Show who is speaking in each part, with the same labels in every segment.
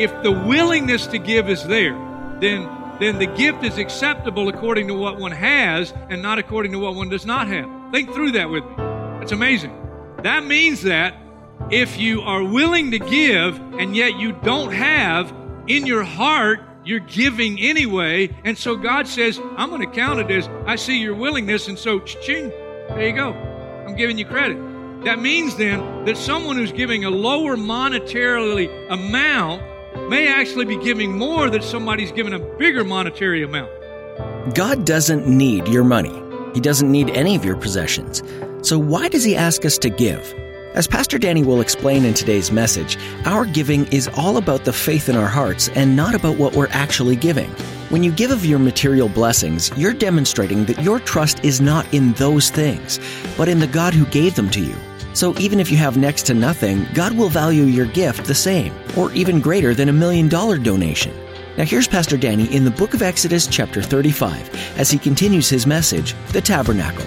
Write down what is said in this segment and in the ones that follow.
Speaker 1: If the willingness to give is there, then then the gift is acceptable according to what one has and not according to what one does not have. Think through that with me. That's amazing. That means that if you are willing to give and yet you don't have in your heart, you're giving anyway. And so God says, I'm going to count it as I see your willingness. And so, ching, there you go. I'm giving you credit. That means then that someone who's giving a lower monetarily amount may actually be giving more than somebody's giving a bigger monetary amount.
Speaker 2: God doesn't need your money. He doesn't need any of your possessions. So why does he ask us to give? As Pastor Danny will explain in today's message, our giving is all about the faith in our hearts and not about what we're actually giving. When you give of your material blessings, you're demonstrating that your trust is not in those things, but in the God who gave them to you. So even if you have next to nothing, God will value your gift the same, or even greater than a million dollar donation. Now here's Pastor Danny in the book of Exodus, chapter 35, as he continues his message, The Tabernacle.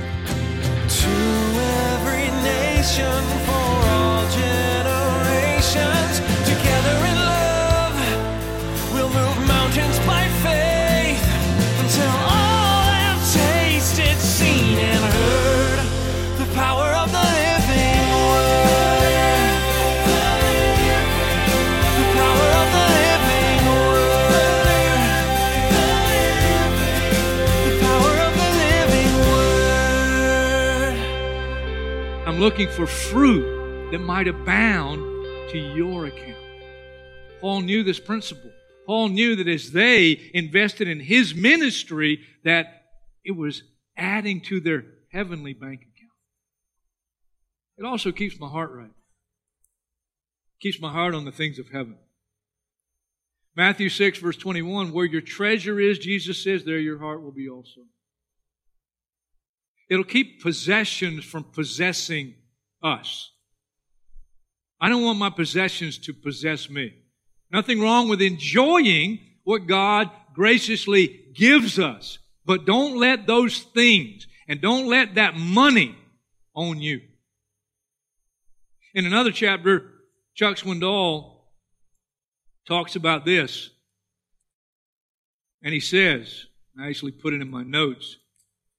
Speaker 1: Looking for fruit that might abound to your account. Paul knew this principle. Paul knew that as they invested in his ministry, that it was adding to their heavenly bank account. It also keeps my heart right. Keeps my heart on the things of heaven. Matthew 6, verse 21, where your treasure is, Jesus says, there your heart will be also. It'll keep possessions from possessing us. I don't want my possessions to possess me. Nothing wrong with enjoying what God graciously gives us. But don't let those things and don't let that money own you. In another chapter, Chuck Swindoll talks about this. And he says, I actually put it in my notes.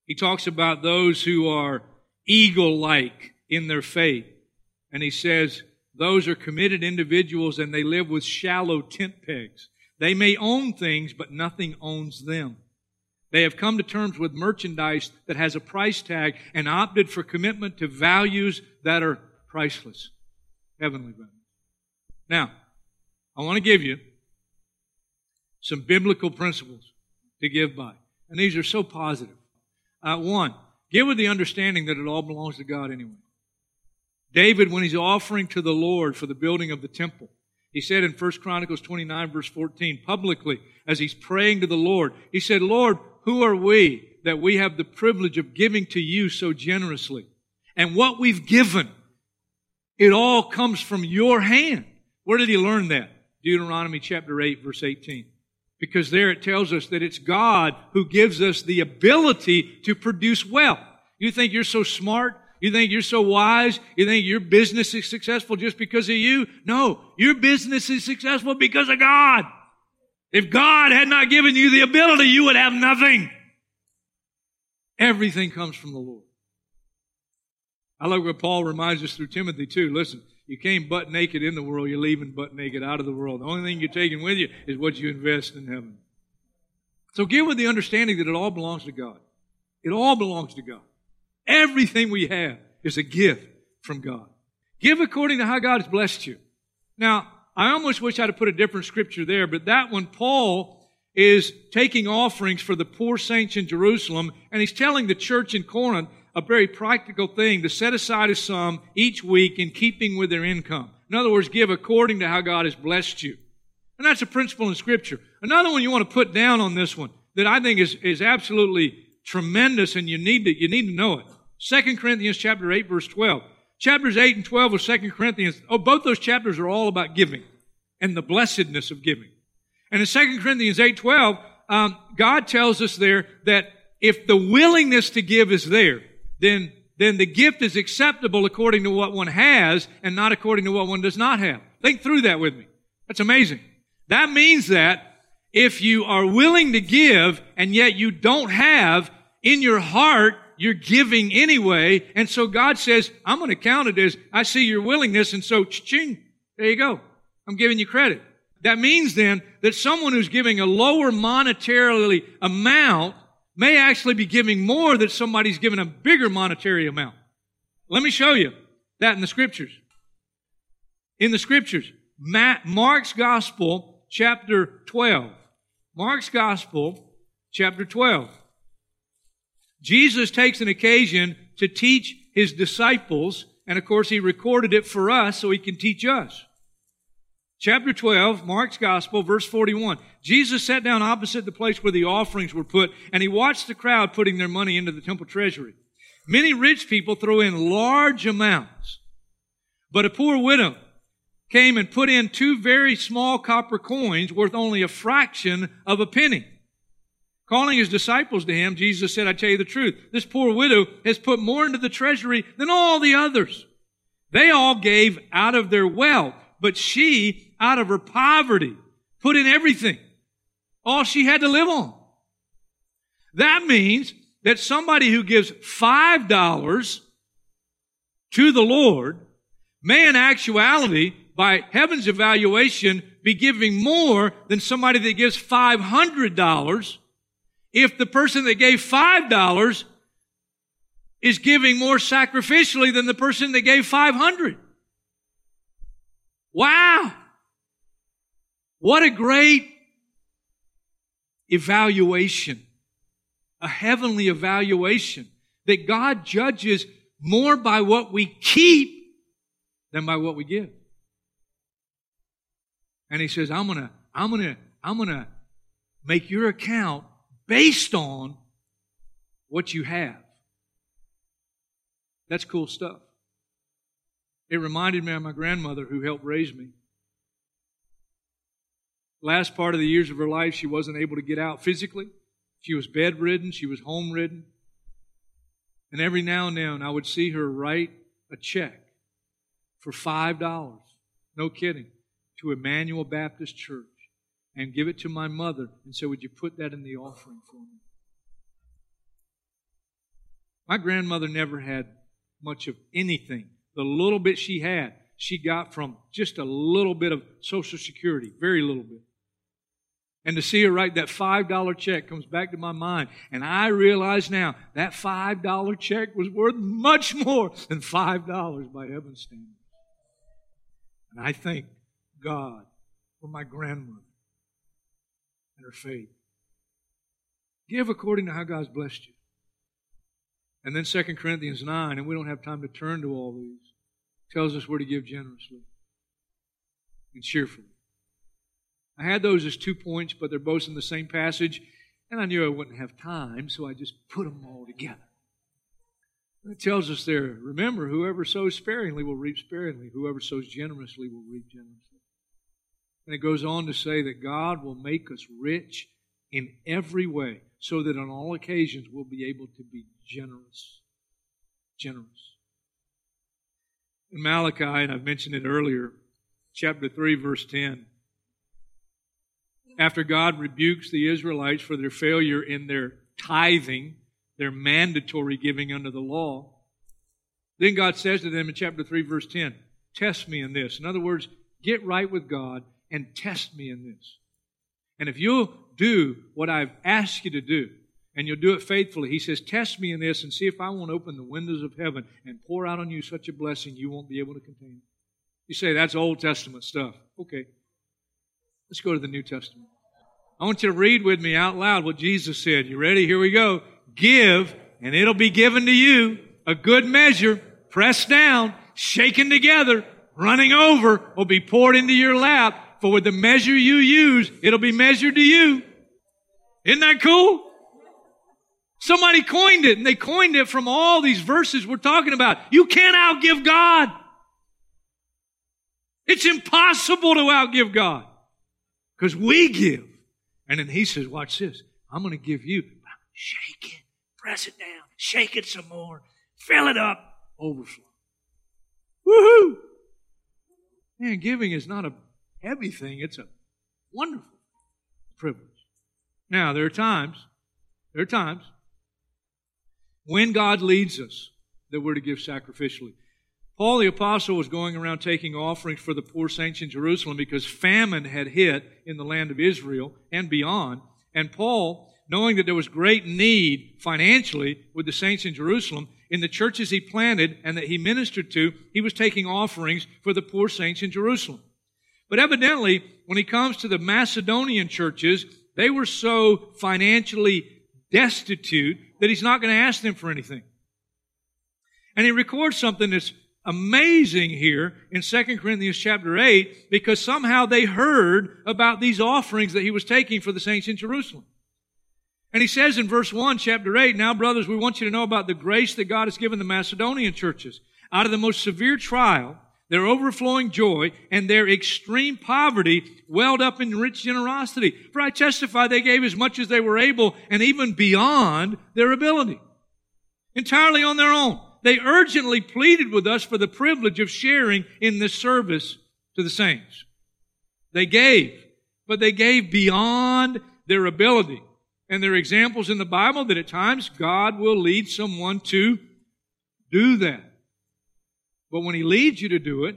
Speaker 1: He talks about those who are eagle like in their faith. And he says, those are committed individuals and they live with shallow tent pegs. They may own things, but nothing owns them. They have come to terms with merchandise that has a price tag and opted for commitment to values that are priceless. Heavenly values. Now, I want to give you some biblical principles to give by. And these are so positive. Uh, one, give with the understanding that it all belongs to God anyway. David, when he's offering to the Lord for the building of the temple, he said in 1 Chronicles 29 verse 14, publicly, as he's praying to the Lord, he said, Lord, who are we that we have the privilege of giving to you so generously? And what we've given, it all comes from your hand. Where did he learn that? Deuteronomy chapter 8 verse 18 because there it tells us that it's God who gives us the ability to produce wealth. You think you're so smart? You think you're so wise? You think your business is successful just because of you? No, your business is successful because of God. If God had not given you the ability, you would have nothing. Everything comes from the Lord. I love what Paul reminds us through Timothy too. Listen, you came butt naked in the world, you're leaving butt naked out of the world. The only thing you're taking with you is what you invest in heaven. So give with the understanding that it all belongs to God. It all belongs to God. Everything we have is a gift from God. Give according to how God has blessed you. Now, I almost wish I'd have put a different scripture there, but that one, Paul is taking offerings for the poor saints in Jerusalem, and he's telling the church in Corinth, a very practical thing to set aside a sum each week in keeping with their income. In other words, give according to how God has blessed you. And that's a principle in Scripture. Another one you want to put down on this one that I think is, is absolutely tremendous and you need to, you need to know it. 2 Corinthians chapter 8 verse 12. Chapters 8 and 12 of 2 Corinthians, oh, both those chapters are all about giving and the blessedness of giving. And in 2 Corinthians 8, 12, um, God tells us there that if the willingness to give is there, then, then the gift is acceptable according to what one has and not according to what one does not have. Think through that with me. That's amazing. That means that if you are willing to give and yet you don't have in your heart, you're giving anyway. And so God says, I'm going to count it as I see your willingness. And so, ching, there you go. I'm giving you credit. That means then that someone who's giving a lower monetarily amount may actually be giving more than somebody's given a bigger monetary amount. Let me show you that in the scriptures. In the scriptures, Mark's gospel, chapter 12. Mark's gospel, chapter 12. Jesus takes an occasion to teach his disciples, and of course he recorded it for us so he can teach us. Chapter 12, Mark's Gospel, verse 41. Jesus sat down opposite the place where the offerings were put, and he watched the crowd putting their money into the temple treasury. Many rich people threw in large amounts, but a poor widow came and put in two very small copper coins worth only a fraction of a penny. Calling his disciples to him, Jesus said, I tell you the truth. This poor widow has put more into the treasury than all the others. They all gave out of their wealth, but she, out of her poverty, put in everything. All she had to live on. That means that somebody who gives five dollars to the Lord may in actuality, by heaven's evaluation, be giving more than somebody that gives five hundred dollars if the person that gave $5 is giving more sacrificially than the person that gave 500. Wow. What a great evaluation. A heavenly evaluation that God judges more by what we keep than by what we give. And he says, I'm gonna, I'm gonna, I'm gonna make your account based on what you have. That's cool stuff. It reminded me of my grandmother who helped raise me. Last part of the years of her life, she wasn't able to get out physically. She was bedridden, she was home ridden. And every now and then, I would see her write a check for $5, no kidding, to Emmanuel Baptist Church and give it to my mother and say, Would you put that in the offering for me? My grandmother never had much of anything. The little bit she had, she got from just a little bit of Social Security, very little bit. And to see her write that $5 check comes back to my mind. And I realize now that $5 check was worth much more than $5 by heaven's standards. And I thank God for my grandmother and her faith. Give according to how God's blessed you. And then 2 Corinthians 9, and we don't have time to turn to all these, tells us where to give generously and cheerfully. I had those as two points, but they're both in the same passage, and I knew I wouldn't have time, so I just put them all together. It tells us there, remember, whoever sows sparingly will reap sparingly. Whoever sows generously will reap generously. And it goes on to say that God will make us rich in every way so that on all occasions we'll be able to be generous. Generous. In Malachi, and I've mentioned it earlier, chapter 3, verse 10. After God rebukes the Israelites for their failure in their tithing, their mandatory giving under the law, then God says to them in chapter 3, verse 10, Test me in this. In other words, get right with God and test me in this. And if you'll do what I've asked you to do, and you'll do it faithfully, he says, Test me in this and see if I won't open the windows of heaven and pour out on you such a blessing you won't be able to contain. You say, That's Old Testament stuff. Okay. Let's go to the New Testament. I want you to read with me out loud what Jesus said. You ready? Here we go. Give, and it'll be given to you a good measure, pressed down, shaken together, running over, will be poured into your lap For with the measure you use, it'll be measured to you. Isn't that cool? Somebody coined it, and they coined it from all these verses we're talking about. You can't outgive God. It's impossible to outgive God because we give. And then he says, Watch this. I'm going to give you. Shake it, press it down, shake it some more, fill it up, overflow. Woohoo! Man, giving is not a heavy thing, it's a wonderful privilege. Now, there are times, there are times when God leads us that we're to give sacrificially. Paul the Apostle was going around taking offerings for the poor saints in Jerusalem because famine had hit in the land of Israel and beyond. And Paul, knowing that there was great need financially with the saints in Jerusalem, in the churches he planted and that he ministered to, he was taking offerings for the poor saints in Jerusalem. But evidently, when he comes to the Macedonian churches, they were so financially destitute that he's not going to ask them for anything. And he records something that's amazing here in 2 Corinthians chapter 8 because somehow they heard about these offerings that he was taking for the saints in Jerusalem. And he says in verse 1, chapter 8, Now, brothers, we want you to know about the grace that God has given the Macedonian churches. Out of the most severe trial, their overflowing joy, and their extreme poverty welled up in rich generosity. For I testify they gave as much as they were able and even beyond their ability. Entirely on their own they urgently pleaded with us for the privilege of sharing in this service to the saints. They gave, but they gave beyond their ability. And there are examples in the Bible that at times God will lead someone to do that. But when He leads you to do it,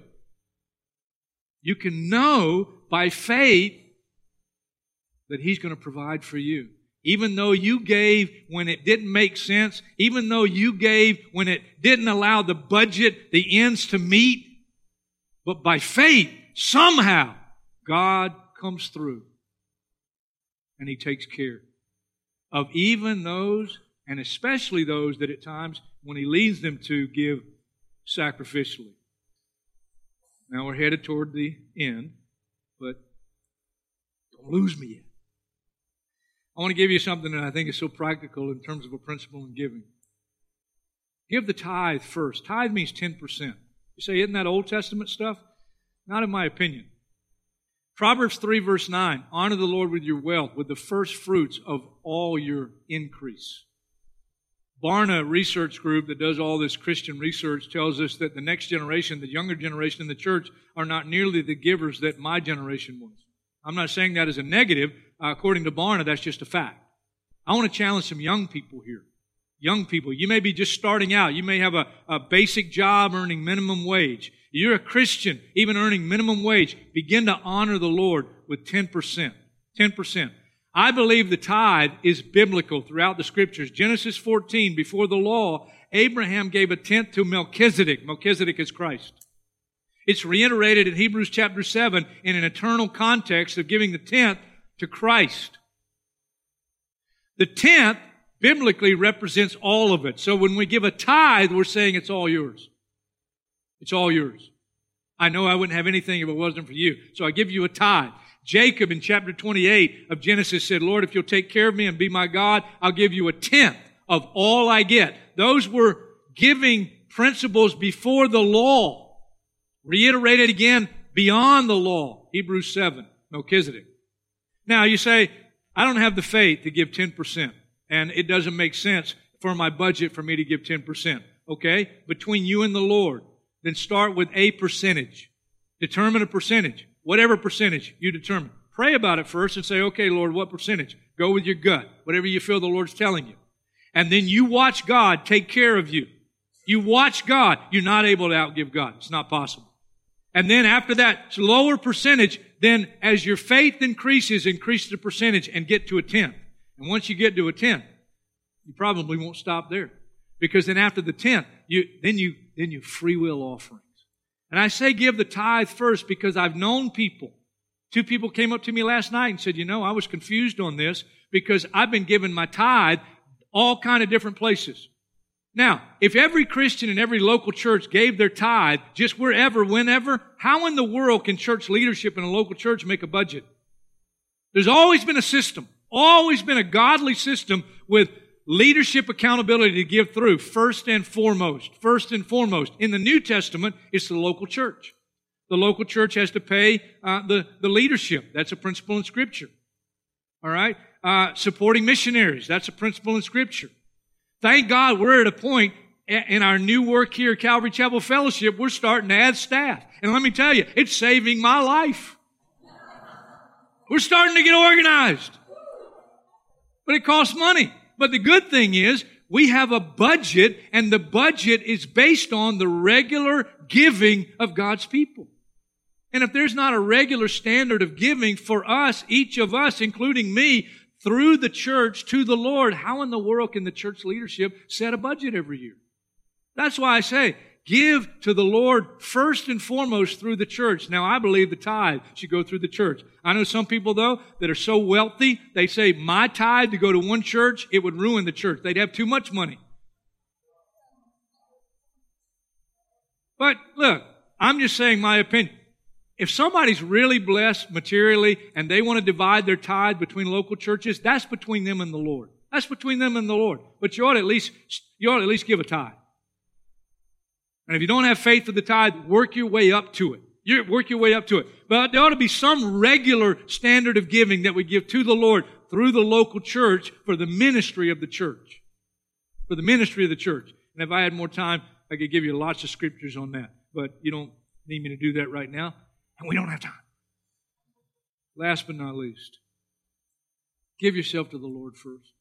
Speaker 1: you can know by faith that He's going to provide for you. Even though you gave when it didn't make sense, even though you gave when it didn't allow the budget, the ends to meet, but by faith, somehow, God comes through and He takes care of even those, and especially those that at times, when He leads them to give sacrificially. Now we're headed toward the end, but don't lose me yet. I want to give you something that I think is so practical in terms of a principle in giving. Give the tithe first. Tithe means 10%. You say, isn't that Old Testament stuff? Not in my opinion. Proverbs 3, verse 9 Honor the Lord with your wealth, with the first fruits of all your increase. Barna Research Group, that does all this Christian research, tells us that the next generation, the younger generation in the church, are not nearly the givers that my generation was. I'm not saying that as a negative. Uh, according to Barna, that's just a fact. I want to challenge some young people here. Young people, you may be just starting out. You may have a, a basic job earning minimum wage. You're a Christian, even earning minimum wage. Begin to honor the Lord with 10%. 10%. I believe the tithe is biblical throughout the scriptures. Genesis 14, before the law, Abraham gave a tenth to Melchizedek. Melchizedek is Christ. It's reiterated in Hebrews chapter 7 in an eternal context of giving the tenth to Christ. The tenth biblically represents all of it. So when we give a tithe, we're saying it's all yours. It's all yours. I know I wouldn't have anything if it wasn't for you. So I give you a tithe. Jacob in chapter 28 of Genesis said, Lord, if you'll take care of me and be my God, I'll give you a tenth of all I get. Those were giving principles before the law. Reiterated again beyond the law. Hebrews 7. Melchizedek. Now you say, I don't have the faith to give 10%, and it doesn't make sense for my budget for me to give 10%. Okay? Between you and the Lord, then start with a percentage. Determine a percentage. Whatever percentage you determine. Pray about it first and say, okay, Lord, what percentage? Go with your gut. Whatever you feel the Lord's telling you. And then you watch God take care of you. You watch God. You're not able to outgive God. It's not possible. And then after that lower percentage, then as your faith increases, increase the percentage and get to a tenth. And once you get to a tenth, you probably won't stop there. Because then after the tenth, you, then you, then you free will offerings. And I say give the tithe first because I've known people. Two people came up to me last night and said, you know, I was confused on this because I've been giving my tithe all kind of different places. Now, if every Christian in every local church gave their tithe just wherever, whenever, how in the world can church leadership in a local church make a budget? There's always been a system, always been a godly system with leadership accountability to give through first and foremost. First and foremost. In the New Testament, it's the local church. The local church has to pay uh, the, the leadership. That's a principle in Scripture. All right? Uh, supporting missionaries. That's a principle in Scripture. Thank God we're at a point in our new work here at Calvary Chapel Fellowship, we're starting to add staff. And let me tell you, it's saving my life. We're starting to get organized. But it costs money. But the good thing is, we have a budget, and the budget is based on the regular giving of God's people. And if there's not a regular standard of giving for us, each of us, including me, through the church to the Lord, how in the world can the church leadership set a budget every year? That's why I say, give to the Lord first and foremost through the church. Now, I believe the tithe should go through the church. I know some people, though, that are so wealthy, they say, my tithe to go to one church, it would ruin the church. They'd have too much money. But look, I'm just saying my opinion. If somebody's really blessed materially and they want to divide their tithe between local churches, that's between them and the Lord. That's between them and the Lord. But you ought at least, you ought at least give a tithe. And if you don't have faith for the tithe, work your way up to it. You work your way up to it. But there ought to be some regular standard of giving that we give to the Lord through the local church for the ministry of the church. For the ministry of the church. And if I had more time, I could give you lots of scriptures on that. But you don't need me to do that right now. And we don't have time. Last but not least, give yourself to the Lord first.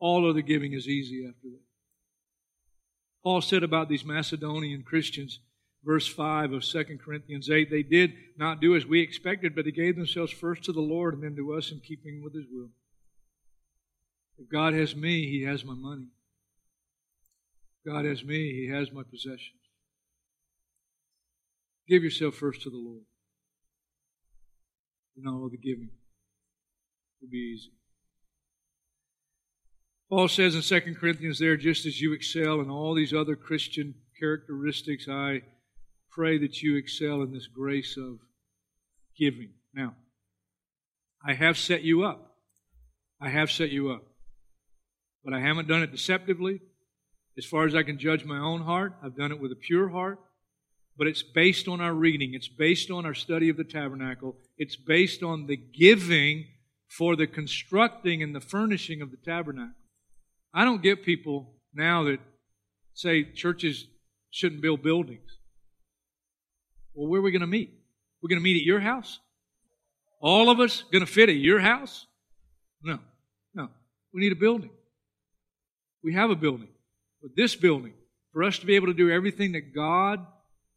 Speaker 1: All other giving is easy after that. Paul said about these Macedonian Christians, verse 5 of 2 Corinthians 8, they did not do as we expected, but they gave themselves first to the Lord and then to us in keeping with his will. If God has me, he has my money. If God has me, he has my possessions. Give yourself first to the Lord. And all the giving will be easy. Paul says in 2 Corinthians there, just as you excel in all these other Christian characteristics, I pray that you excel in this grace of giving. Now, I have set you up. I have set you up. But I haven't done it deceptively. As far as I can judge my own heart, I've done it with a pure heart but it's based on our reading. It's based on our study of the tabernacle. It's based on the giving for the constructing and the furnishing of the tabernacle. I don't get people now that say churches shouldn't build buildings. Well, where are we going to meet? We're going to meet at your house? All of us going to fit at your house? No, no. We need a building. We have a building. But this building, for us to be able to do everything that God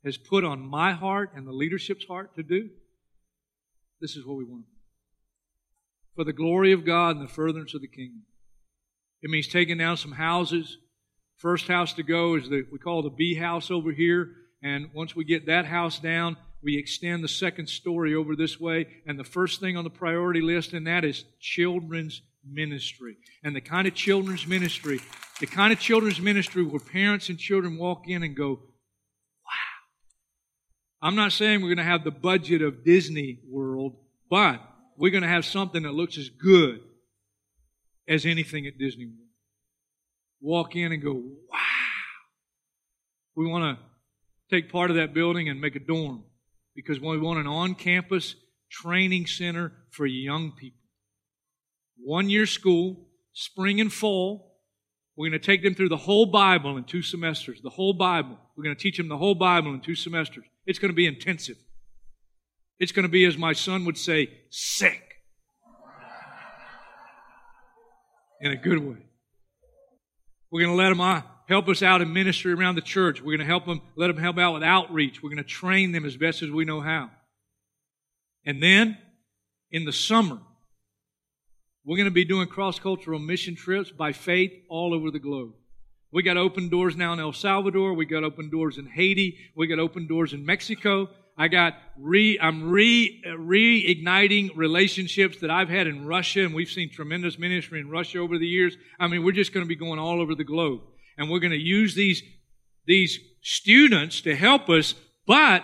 Speaker 1: has put on my heart and the leadership's heart to do, this is what we want. For the glory of God and the furtherance of the kingdom. It means taking down some houses. First house to go is the we call the B house over here. And once we get that house down, we extend the second story over this way. And the first thing on the priority list in that is children's ministry. And the kind of children's ministry, the kind of children's ministry where parents and children walk in and go, wow. I'm not saying we're going to have the budget of Disney World, but we're going to have something that looks as good as anything at Disney World. Walk in and go, wow. We want to take part of that building and make a dorm because we want an on campus training center for young people. One year school, spring and fall. We're going to take them through the whole Bible in two semesters. The whole Bible. We're going to teach them the whole Bible in two semesters. It's going to be intensive. It's going to be, as my son would say, sick. In a good way. We're going to let them uh, help us out in ministry around the church. We're going to help them, let them help out with outreach. We're going to train them as best as we know how. And then, in the summer, we're going to be doing cross cultural mission trips by faith all over the globe. We got open doors now in El Salvador. We got open doors in Haiti. We got open doors in Mexico. I got re, I'm re, uh, reigniting relationships that I've had in Russia, and we've seen tremendous ministry in Russia over the years. I mean, we're just going to be going all over the globe. and we're going to use these, these students to help us, but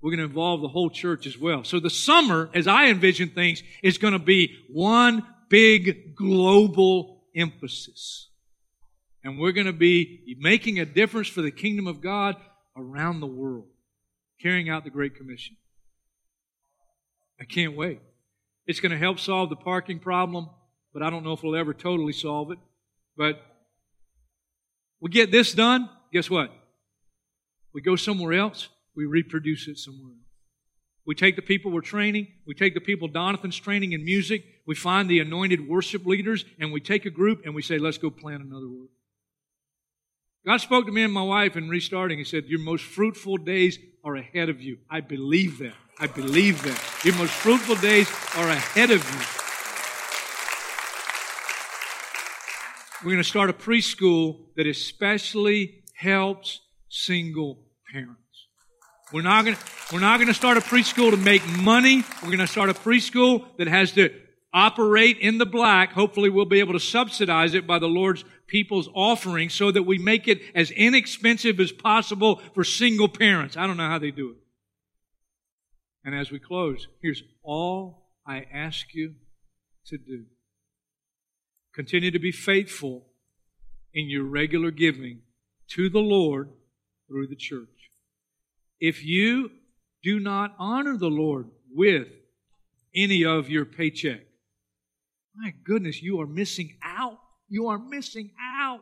Speaker 1: we're going to involve the whole church as well. So the summer, as I envision things, is going to be one big global emphasis. And we're going to be making a difference for the kingdom of God around the world, carrying out the Great Commission. I can't wait. It's going to help solve the parking problem, but I don't know if we'll ever totally solve it. But we get this done, guess what? We go somewhere else, we reproduce it somewhere else. We take the people we're training, we take the people Donathan's training in music, we find the anointed worship leaders, and we take a group and we say, let's go plant another work. God spoke to me and my wife in restarting. He said, Your most fruitful days are ahead of you. I believe that. I believe that. Your most fruitful days are ahead of you. We're going to start a preschool that especially helps single parents. We're not going to, we're not going to start a preschool to make money. We're going to start a preschool that has to operate in the black. Hopefully we'll be able to subsidize it by the Lord's people's offering so that we make it as inexpensive as possible for single parents. I don't know how they do it. And as we close, here's all I ask you to do. Continue to be faithful in your regular giving to the Lord through the church. If you do not honor the Lord with any of your paycheck, my goodness, you are missing out. You are missing out.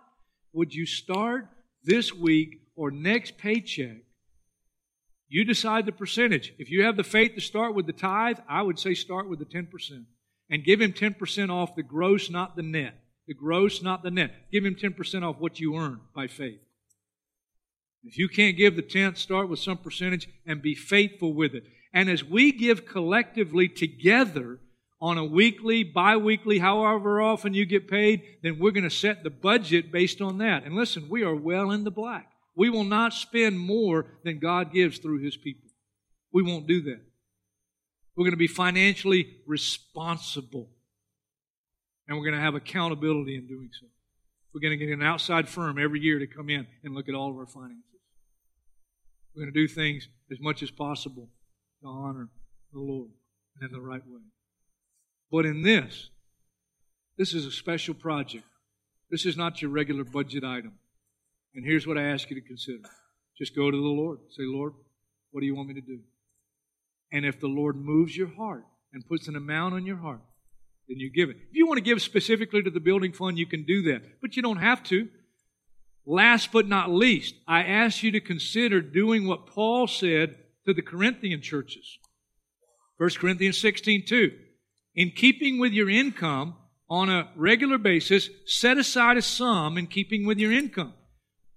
Speaker 1: Would you start this week or next paycheck? You decide the percentage. If you have the faith to start with the tithe, I would say start with the 10% and give him 10% off the gross, not the net. The gross, not the net. Give him 10% off what you earn by faith. If you can't give the tenth, start with some percentage and be faithful with it. And as we give collectively together, on a weekly, bi-weekly, however often you get paid, then we're going to set the budget based on that. And listen, we are well in the black. We will not spend more than God gives through His people. We won't do that. We're going to be financially responsible. And we're going to have accountability in doing so. We're going to get an outside firm every year to come in and look at all of our finances. We're going to do things as much as possible to honor the Lord in the right way. But in this, this is a special project. This is not your regular budget item. And here's what I ask you to consider. Just go to the Lord. Say, Lord, what do you want me to do? And if the Lord moves your heart and puts an amount on your heart, then you give it. If you want to give specifically to the building fund, you can do that. But you don't have to. Last but not least, I ask you to consider doing what Paul said to the Corinthian churches. 1 Corinthians 16, 2. In keeping with your income on a regular basis, set aside a sum in keeping with your income.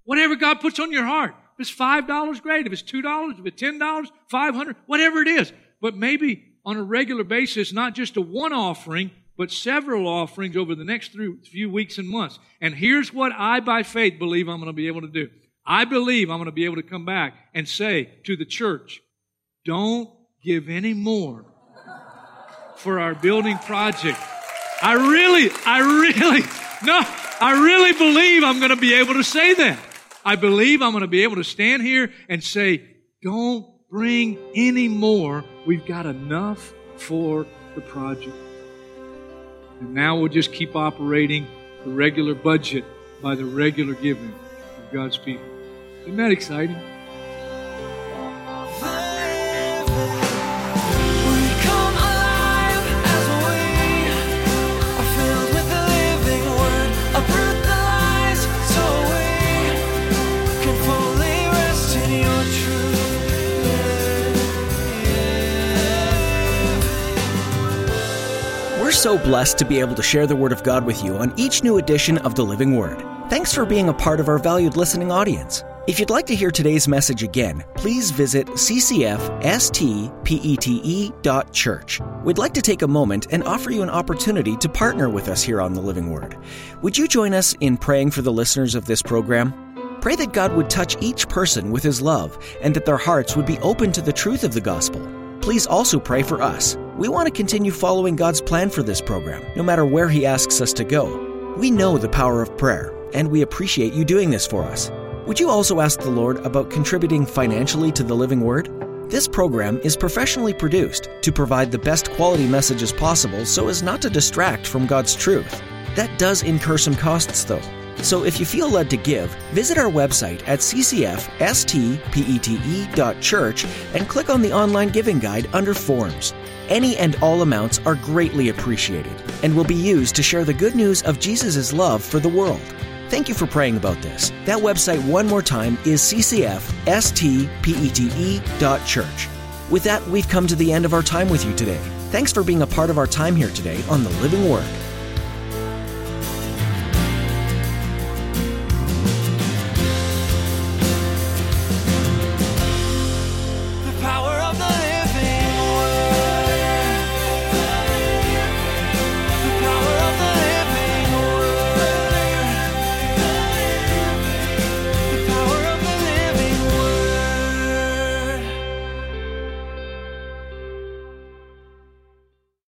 Speaker 1: Whatever God puts on your heart. If it's $5, great. If it's $2, if it's $10, 500 whatever it is. But maybe on a regular basis, not just a one offering, but several offerings over the next few weeks and months. And here's what I, by faith, believe I'm going to be able to do. I believe I'm going to be able to come back and say to the church, don't give any more for our building project. I really, I really, no, I really believe I'm going to be able to say that. I believe I'm going to be able to stand here and say, don't bring any more. We've got enough for the project. And now we'll just keep operating the regular budget by the regular giving of God's people. Isn't that exciting?
Speaker 2: So blessed to be able to share the Word of God with you on each new edition of the Living Word. Thanks for being a part of our valued listening audience. If you'd like to hear today's message again, please visit ccfstpete.church. We'd like to take a moment and offer you an opportunity to partner with us here on the Living Word. Would you join us in praying for the listeners of this program? Pray that God would touch each person with His love and that their hearts would be open to the truth of the gospel. Please also pray for us. We want to continue following God's plan for this program, no matter where He asks us to go. We know the power of prayer and we appreciate you doing this for us. Would you also ask the Lord about contributing financially to the Living Word? This program is professionally produced to provide the best quality messages possible so as not to distract from God's truth. That does incur some costs, though. So if you feel led to give, visit our website at ccfstpete.church and click on the online giving guide under Forms. Any and all amounts are greatly appreciated and will be used to share the good news of Jesus' love for the world. Thank you for praying about this. That website, one more time, is ccfstpete.church. With that, we've come to the end of our time with you today. Thanks for being a part of our time here today on The Living Word.